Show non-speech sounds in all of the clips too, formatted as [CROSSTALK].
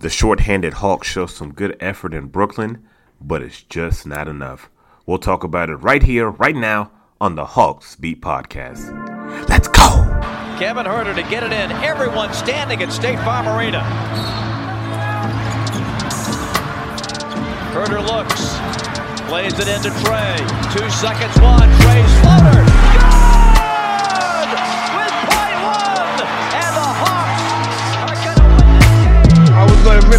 The short-handed Hawks show some good effort in Brooklyn, but it's just not enough. We'll talk about it right here, right now, on the Hawks Beat Podcast. Let's go! Kevin Huerter to get it in. Everyone standing at State Farm Arena. Huerter looks, plays it into Trae. Two seconds, one. Trae's floater.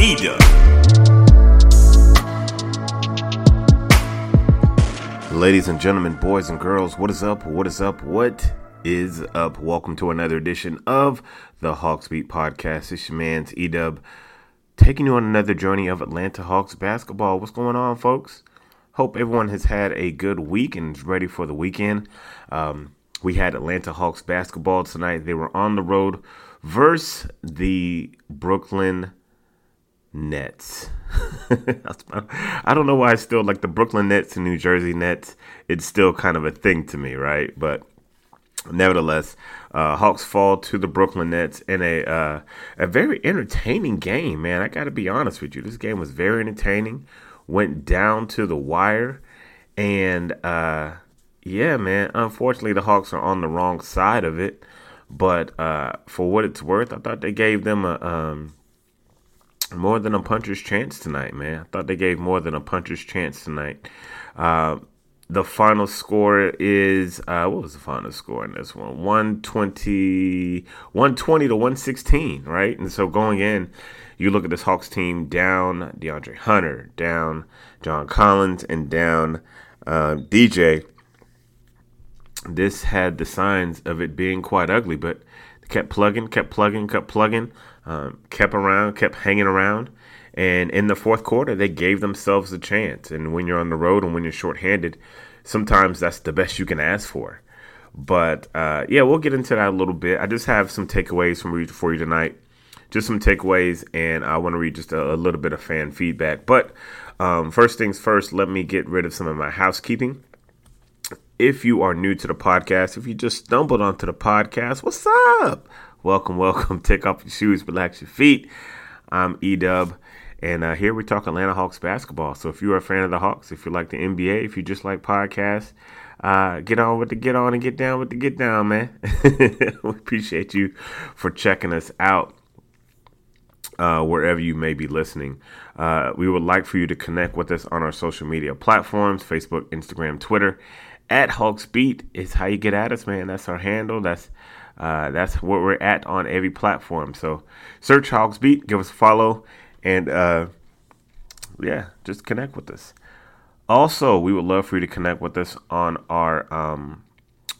Eda. Ladies and gentlemen, boys and girls, what is up? What is up? What is up? Welcome to another edition of the Hawks Beat Podcast. It's your man's Edub taking you on another journey of Atlanta Hawks basketball. What's going on, folks? Hope everyone has had a good week and is ready for the weekend. Um, we had Atlanta Hawks basketball tonight. They were on the road versus the Brooklyn Nets. [LAUGHS] I don't know why I still like the Brooklyn Nets and New Jersey Nets. It's still kind of a thing to me, right? But nevertheless, uh, Hawks fall to the Brooklyn Nets in a uh, a very entertaining game. Man, I got to be honest with you. This game was very entertaining. Went down to the wire, and uh, yeah, man. Unfortunately, the Hawks are on the wrong side of it. But uh, for what it's worth, I thought they gave them a um, more than a puncher's chance tonight, man. I thought they gave more than a puncher's chance tonight. Uh, the final score is uh, what was the final score in this one 120 120 to 116 right and so going in you look at this hawks team down deandre hunter down john collins and down uh, dj this had the signs of it being quite ugly but kept plugging kept plugging kept plugging um, kept around kept hanging around and in the fourth quarter, they gave themselves a chance. And when you're on the road and when you're shorthanded, sometimes that's the best you can ask for. But uh, yeah, we'll get into that a little bit. I just have some takeaways from read for you tonight. Just some takeaways, and I want to read just a, a little bit of fan feedback. But um, first things first, let me get rid of some of my housekeeping. If you are new to the podcast, if you just stumbled onto the podcast, what's up? Welcome, welcome. [LAUGHS] Take off your shoes, relax your feet. I'm Edub. And uh, here we talk Atlanta Hawks basketball. So if you're a fan of the Hawks, if you like the NBA, if you just like podcasts, uh, get on with the get on and get down with the get down, man. [LAUGHS] we appreciate you for checking us out uh, wherever you may be listening. Uh, we would like for you to connect with us on our social media platforms Facebook, Instagram, Twitter. At Hawks Beat is how you get at us, man. That's our handle. That's uh, that's what we're at on every platform. So search Hawks Beat, give us a follow, and uh, yeah, just connect with us. Also, we would love for you to connect with us on our um,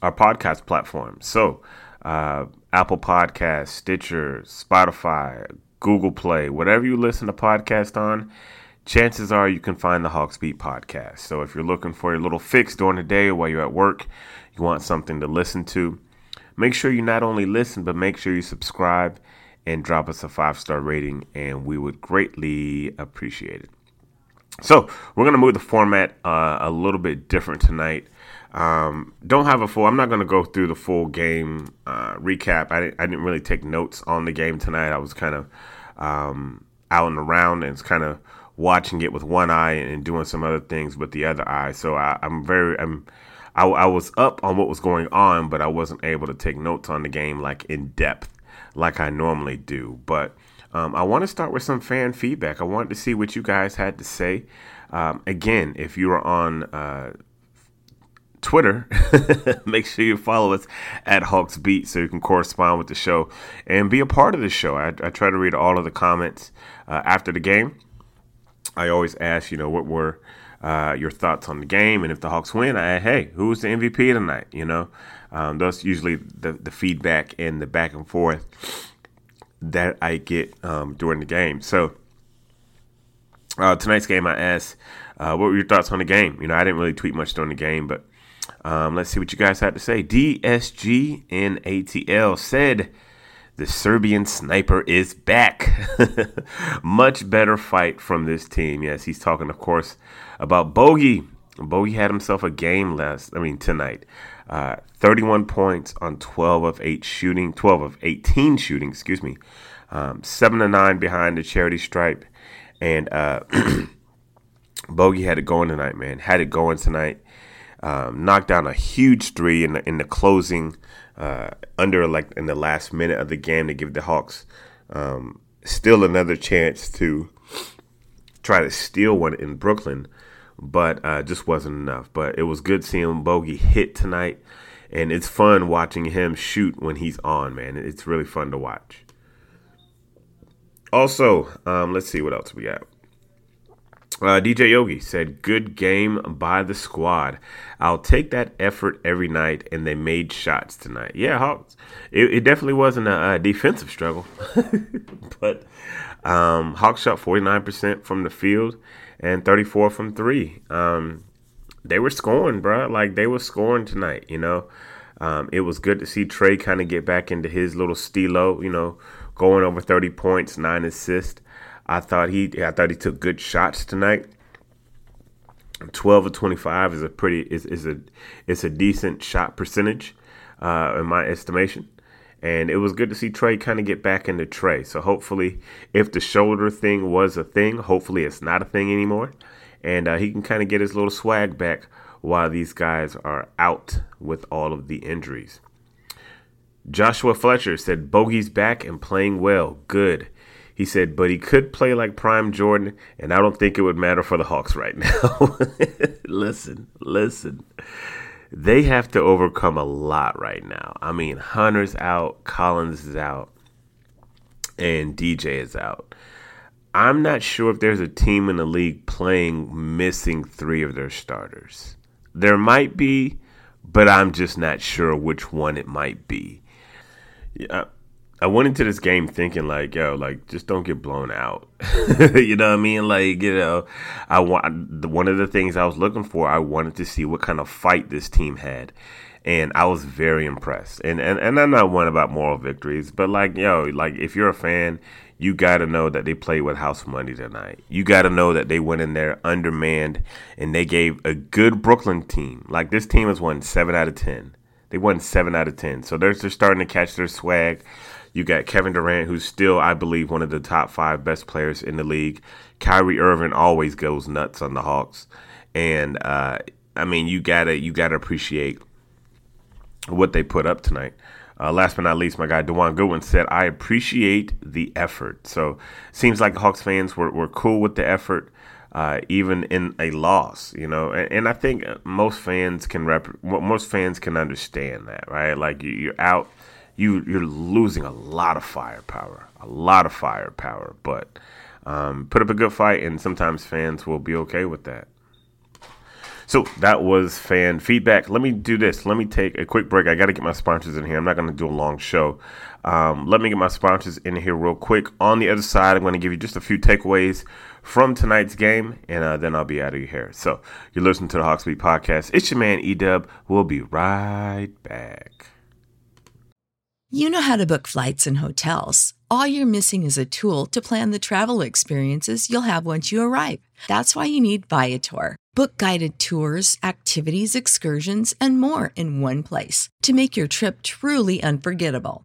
our podcast platform. So, uh, Apple Podcasts, Stitcher, Spotify, Google Play, whatever you listen to podcast on, chances are you can find the Hawks Beat podcast. So if you're looking for a little fix during the day while you're at work, you want something to listen to, make sure you not only listen, but make sure you subscribe and drop us a five star rating, and we would greatly appreciate it. So we're gonna move the format uh, a little bit different tonight. Um, don't have a full. I'm not gonna go through the full game uh, recap. I didn't, I didn't really take notes on the game tonight. I was kind of um, out and around and kind of watching it with one eye and doing some other things with the other eye. So I, am very I'm. I, I was up on what was going on, but I wasn't able to take notes on the game like in depth like I normally do. But um, I want to start with some fan feedback. I wanted to see what you guys had to say. Um, again, if you are on uh, Twitter, [LAUGHS] make sure you follow us at Hawks Beat so you can correspond with the show and be a part of the show. I, I try to read all of the comments uh, after the game. I always ask, you know, what were uh, your thoughts on the game, and if the Hawks win, I hey, who's the MVP tonight? You know, um, that's usually the the feedback and the back and forth that I get um, during the game. So uh, tonight's game, I asked, uh, what were your thoughts on the game? You know, I didn't really tweet much during the game, but um, let's see what you guys had to say. DSG and ATL said the Serbian sniper is back. [LAUGHS] Much better fight from this team. Yes, he's talking, of course, about Bogey. Bogey had himself a game last, I mean, tonight. Uh, 31 points on 12 of 8 shooting, 12 of 18 shooting, excuse me. Um, 7 to 9 behind the charity stripe. And uh, [CLEARS THROAT] Bogey had it going tonight, man. Had it going tonight. Um, knocked down a huge three in the, in the closing, uh, under like in the last minute of the game to give the Hawks um, still another chance to try to steal one in Brooklyn but uh, just wasn't enough. But it was good seeing Bogey hit tonight, and it's fun watching him shoot when he's on. Man, it's really fun to watch. Also, um, let's see what else we got. Uh, DJ Yogi said, "Good game by the squad. I'll take that effort every night, and they made shots tonight. Yeah, Hawks. It, it definitely wasn't a, a defensive struggle, [LAUGHS] but um, Hawks shot 49% from the field, and 34 from three. Um, they were scoring, bro. Like they were scoring tonight. You know, um, it was good to see Trae kind of get back into his little stilo. You know, going over 30 points, nine assists. I thought he, I thought he took good shots tonight. 12 of 25 is a pretty is, is a it's a decent shot percentage uh, in my estimation. And it was good to see Trae kind of get back into Trae. So hopefully, if the shoulder thing was a thing, hopefully it's not a thing anymore. And uh, he can kind of get his little swag back while these guys are out with all of the injuries. Joshua Fletcher said, Bogey's back and playing well. Good. He said, but he could play like Prime Jordan, and I don't think it would matter for the Hawks right [LAUGHS] now. listen, listen they have to overcome a lot right now. I mean, Hunter's out, Collins is out, and DJ is out. I'm not sure if there's a team in the league playing missing three of their starters. There might be, but I'm just not sure which one it might be. Yeah, I went into this game thinking like, yo, like just don't get blown out. [LAUGHS] you know what I mean? Like, you know, I want one of the things I was looking for. I wanted to see what kind of fight this team had, and I was very impressed. And and and I'm not one about moral victories, but like, yo, like if you're a fan, you got to know that they played with house money tonight. You got to know that they went in there undermanned, and they gave a good Brooklyn team. Like this team has won seven out of ten. They won seven out of ten, so they're, they're starting to catch their swag. You got Kevin Durant, who's still, I believe, one of the top five best players in the league. Kyrie Irving always goes nuts on the Hawks, and uh, I mean, you gotta you gotta appreciate what they put up tonight. Uh, last but not least, my guy Dewan Goodwin said, "I appreciate the effort." So seems like Hawks fans were, were cool with the effort, uh, even in a loss. You know, and, and I think most fans can rep- most fans can understand that, right? Like you're out you you're losing a lot of firepower, a lot of firepower. But um, put up a good fight, and sometimes fans will be okay with that. So that was fan feedback. Let me do this. Let me take a quick break. I got to get my sponsors in here. I'm not going to do a long show. Um, let me get my sponsors in here real quick. On the other side, I'm going to give you just a few takeaways from tonight's game, and uh, then I'll be out of here. So you're listening to the Hawksbeat podcast. It's your man Edub. We'll be right back. You know how to book flights and hotels. All you're missing is a tool to plan the travel experiences you'll have once you arrive. That's why you need Viator. Book guided tours, activities, excursions, and more in one place to make your trip truly unforgettable.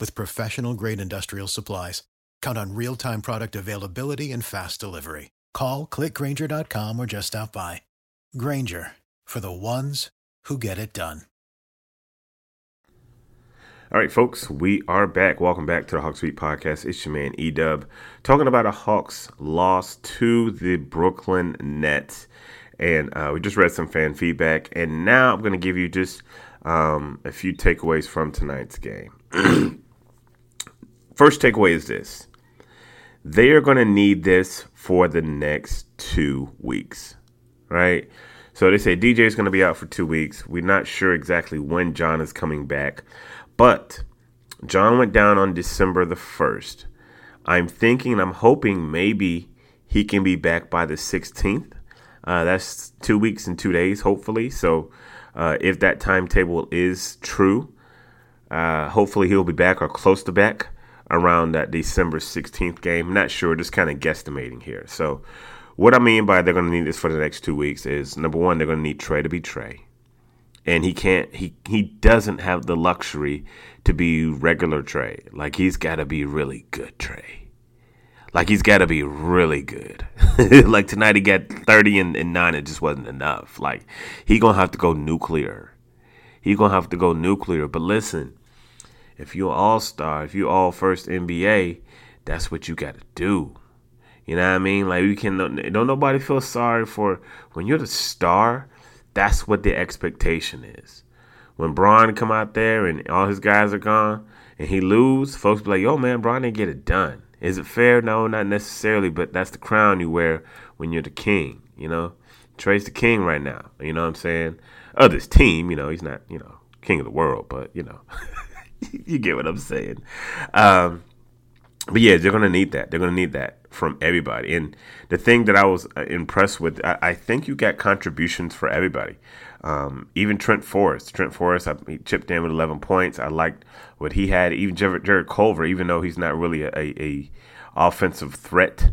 with professional grade industrial supplies. Count on real time product availability and fast delivery. Call clickgrainger.com or just stop by. Grainger for the ones who get it done. All right, folks, we are back. Welcome back to the Hawks Podcast. It's your man Edub talking about a Hawks loss to the Brooklyn Nets. And uh, we just read some fan feedback. And now I'm going to give you just um, a few takeaways from tonight's game. [CLEARS THROAT] First takeaway is this they are going to need this for the next two weeks, right? So they say DJ is going to be out for two weeks. We're not sure exactly when John is coming back, but John went down on December the 1st. I'm thinking, I'm hoping maybe he can be back by the 16th. Uh, that's two weeks and two days, hopefully. So uh, if that timetable is true, uh, hopefully he'll be back or close to back around that December 16th game. Not sure, just kind of guesstimating here. So what I mean by they're going to need this for the next two weeks is number one, they're going to need Trae to be Trae, and he can't. He he doesn't have the luxury to be regular Trae. Like he's got to be really good Trae. Like he's got to be really good. [LAUGHS] like tonight he got 30 and, and 9 it just wasn't enough. Like he going to have to go nuclear. He going to have to go nuclear. But listen, if you're all-star, if you're all first NBA, that's what you got to do. You know what I mean? Like we can don't nobody feel sorry for when you're the star. That's what the expectation is. When Bron come out there and all his guys are gone and he lose, folks be like, "Yo, man, Bron didn't get it done." Is it fair? No, not necessarily, but that's the crown you wear when you're the king. You know, Trae's the king right now. You know what I'm saying? Of this team, you know, he's not, you know, king of the world, but you know, [LAUGHS] [LAUGHS] you get what I'm saying. Um, but yeah, they're gonna need that. They're gonna need that from everybody. And the thing that I was uh, impressed with, I, I think you got contributions for everybody. Um, even Trent Forrest. Trent Forrest, I, he chipped in with 11 points. I liked what he had. Even Jared, Jarrett Culver, even though he's not really a, a, a offensive threat,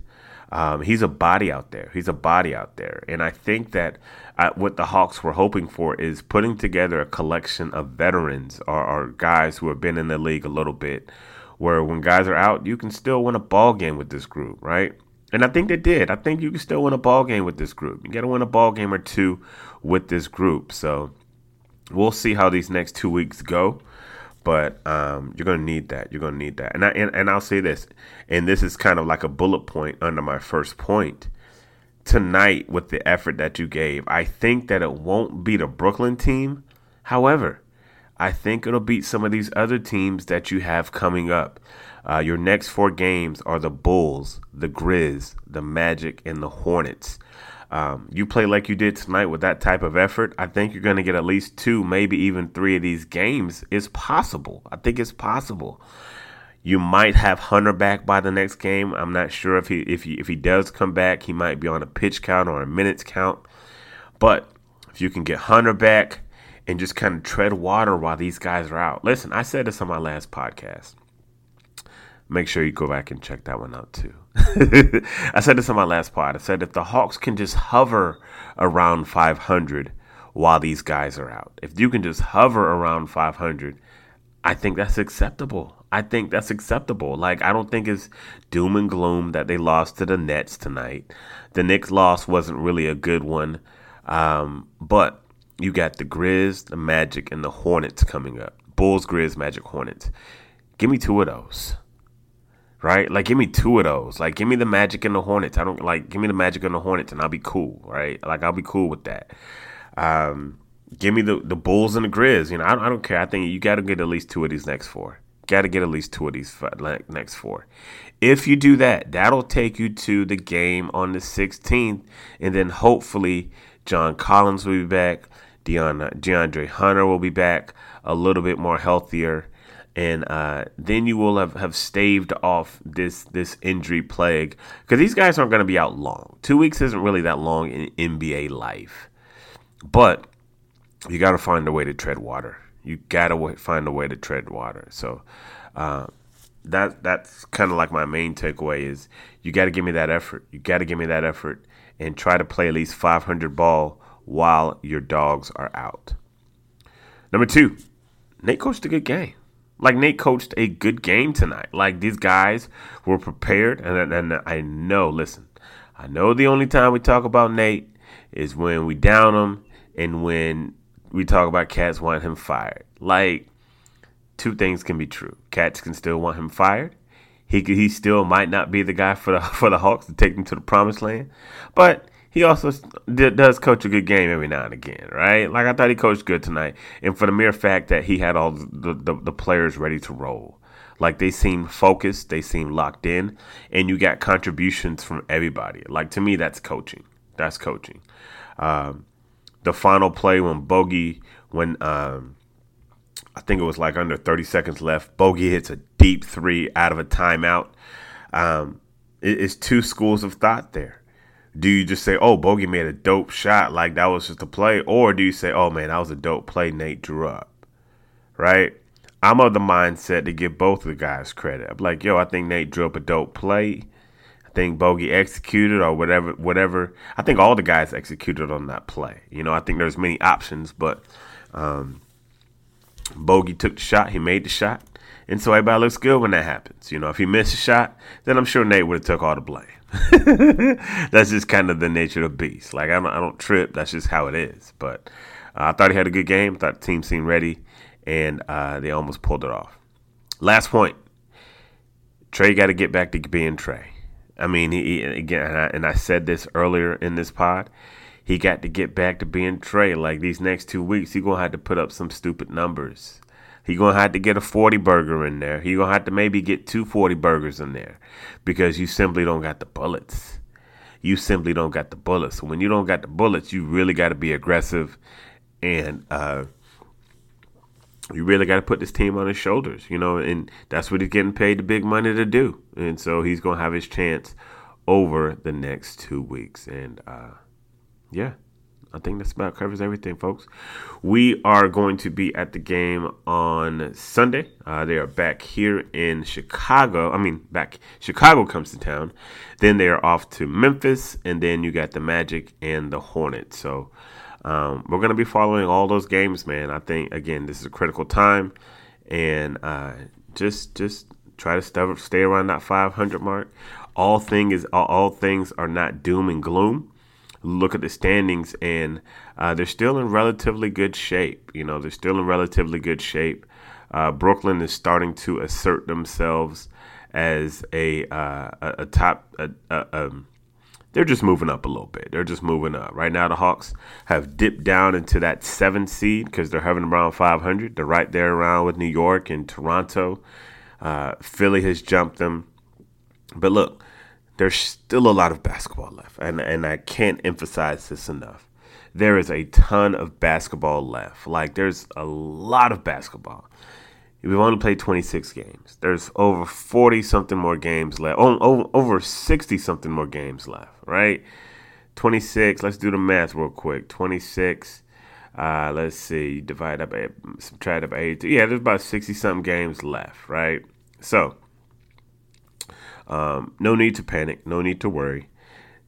um, he's a body out there. He's a body out there. And I think that I, uh, what the Hawks were hoping for is putting together a collection of veterans or, or guys who have been in the league a little bit where when guys are out, you can still win a ball game with this group, right? And I think they did. I think you can still win a ball game with this group. You got to win a ball game or two with this group. So we'll see how these next two weeks go. But um, you're gonna need that. You're gonna need that. And I and, and I'll say this, and this is kind of like a bullet point under my first point. Tonight, with the effort that you gave, I think that it won't beat a Brooklyn team. However, I think it'll beat some of these other teams that you have coming up. Uh, your next four games are the Bulls, the Grizz, the Magic, and the Hornets. Um, you play like you did tonight with that type of effort, I think you're going to get at least two, maybe even three of these games. It's possible. I think it's possible. You might have Hunter back by the next game. I'm not sure if he if he if he does come back, he might be on a pitch count or a minutes count. But if you can get Hunter back and just kind of tread water while these guys are out. Listen, I said this on my last podcast. Make sure you go back and check that one out too. I said this on my last pod. I said if the Hawks can just hover around 500 while these guys are out, if you can just hover around 500, I think that's acceptable. I think that's acceptable. Like I don't think it's doom and gloom that they lost to the Nets tonight. The Knicks loss wasn't really a good one, um, but you got the Grizz, the Magic, and the Hornets coming up. Bulls, Grizz, Magic, Hornets. Give me two of those right? Like, give me two of those. Like, give me the Magic and the Hornets. I don't like. Give me the Magic and the Hornets, and I'll be cool, right? Like, I'll be cool with that. Um, give me the the Bulls and the Grizz. You know, I, I don't care. I think you got to get at least two of these next four. Got to get at least two of these next four. If you do that, that'll take you to the game on the 16th, and then hopefully John Collins will be back. Deon, DeAndre Hunter will be back a little bit more healthier and uh, then you will have, have staved off this this injury plague because these guys aren't going to be out long. Two weeks isn't really that long in NBA life, but you got to find a way to tread water. You got to find a way to tread water. So uh, that that's kind of like my main takeaway is you got to give me that effort. You got to give me that effort and try to play at least 500 ball while your dogs are out. Number two, Nate coached a good game. Like Nate coached a good game tonight. Like these guys were prepared, and, and I know. Listen, I know the only time we talk about Nate is when we down him and when we talk about cats want him fired. Like two things can be true. Cats can still want him fired. He he still might not be the guy for the [LAUGHS] for the Hawks to take them to the promised land, but he also does coach a good game every now and again, right? Like I thought he coached good tonight, and for the mere fact that he had all the, the, the players ready to roll, like they seemed focused, they seemed locked in, and you got contributions from everybody. Like to me, that's coaching. That's coaching. Um, the final play when Bogey, when um, I think it was like under 30 seconds left, Bogey hits a deep three out of a timeout. Um, it, it's two schools of thought there do you just say, "Oh, Bogey made a dope shot, like that was just a play," or do you say, "Oh man, that was a dope play Nate drew up"? Right? I'm of the mindset to give both of the guys credit. I'm like, yo, I think Nate drew up a dope play. I think Bogey executed or whatever, whatever. I think all the guys executed on that play. You know, I think there's many options, but um, Bogey took the shot. He made the shot, and so everybody looks good when that happens. You know, if he missed a shot, then I'm sure Nate would have took all the blame. [LAUGHS] that's just kind of the nature of the beast. Like I don't, I don't trip. That's just how it is. But uh, I thought he had a good game. Thought the team seemed ready, and uh, they almost pulled it off. Last point: Trae got to get back to being Trae. I mean, he, again, and I, and I said this earlier in this pod. He got to get back to being Trae. Like these next two weeks, he gonna have to put up some stupid numbers. He gonna have to get a 40 burger in there. He gonna have to maybe get two 40 burgers in there because you simply don't got the bullets. You simply don't got the bullets. When you don't got the bullets, you really got to be aggressive, and uh, you really got to put this team on his shoulders. You know, and that's what he's getting paid the big money to do. And so he's gonna have his chance over the next two weeks. And uh, yeah, I think that's about covers everything, folks. We are going to be at the game on Sunday. Uh, they are back here in Chicago. I mean, back Chicago comes to town. Then they are off to Memphis, and then you got the Magic and the Hornets. So um, we're going to be following all those games, man. I think again, this is a critical time, and uh, just just try to stay around that 500 mark. All thing is all, all things are not doom and gloom look at the standings, and uh, they're still in relatively good shape. You know, they're still in relatively good shape. Uh, Brooklyn is starting to assert themselves as a uh, a, a, top. A, a, um, they're just moving up a little bit. They're just moving up. Right now, the Hawks have dipped down into that seven seed because they're hovering around 500. They're right there around with New York and Toronto. Uh, Philly has jumped them. But look, there's still a lot of basketball left, and and I can't emphasize this enough. There is a ton of basketball left. Like there's a lot of basketball. We've only played 26 games. There's over 40 something more games left. Oh, over 60 something more games left, right? 26. Let's do the math real quick. 26. Uh, let's see. Divide up, subtract up eight. Yeah, there's about 60 something games left, right? So, um, no need to panic. No need to worry.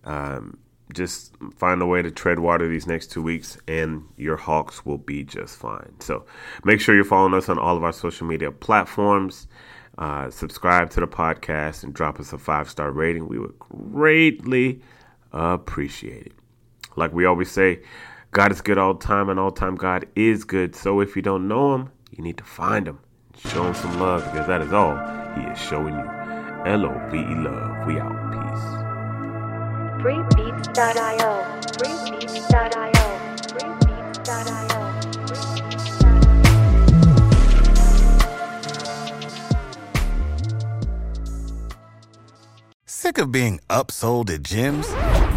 Um, just find a way to tread water these next two weeks, and your Hawks will be just fine. So make sure you're following us on all of our social media platforms. Uh, subscribe to the podcast and drop us a five star rating. We would greatly appreciate it. Like we always say, God is good all the time, and all time God is good. So if you don't know Him, you need to find Him. Show Him some love because that is all He is showing you. L O V E love. We out. Peace. Freebeats.io. Freebeats.io. Freebeats.io. Sick of being upsold at gyms?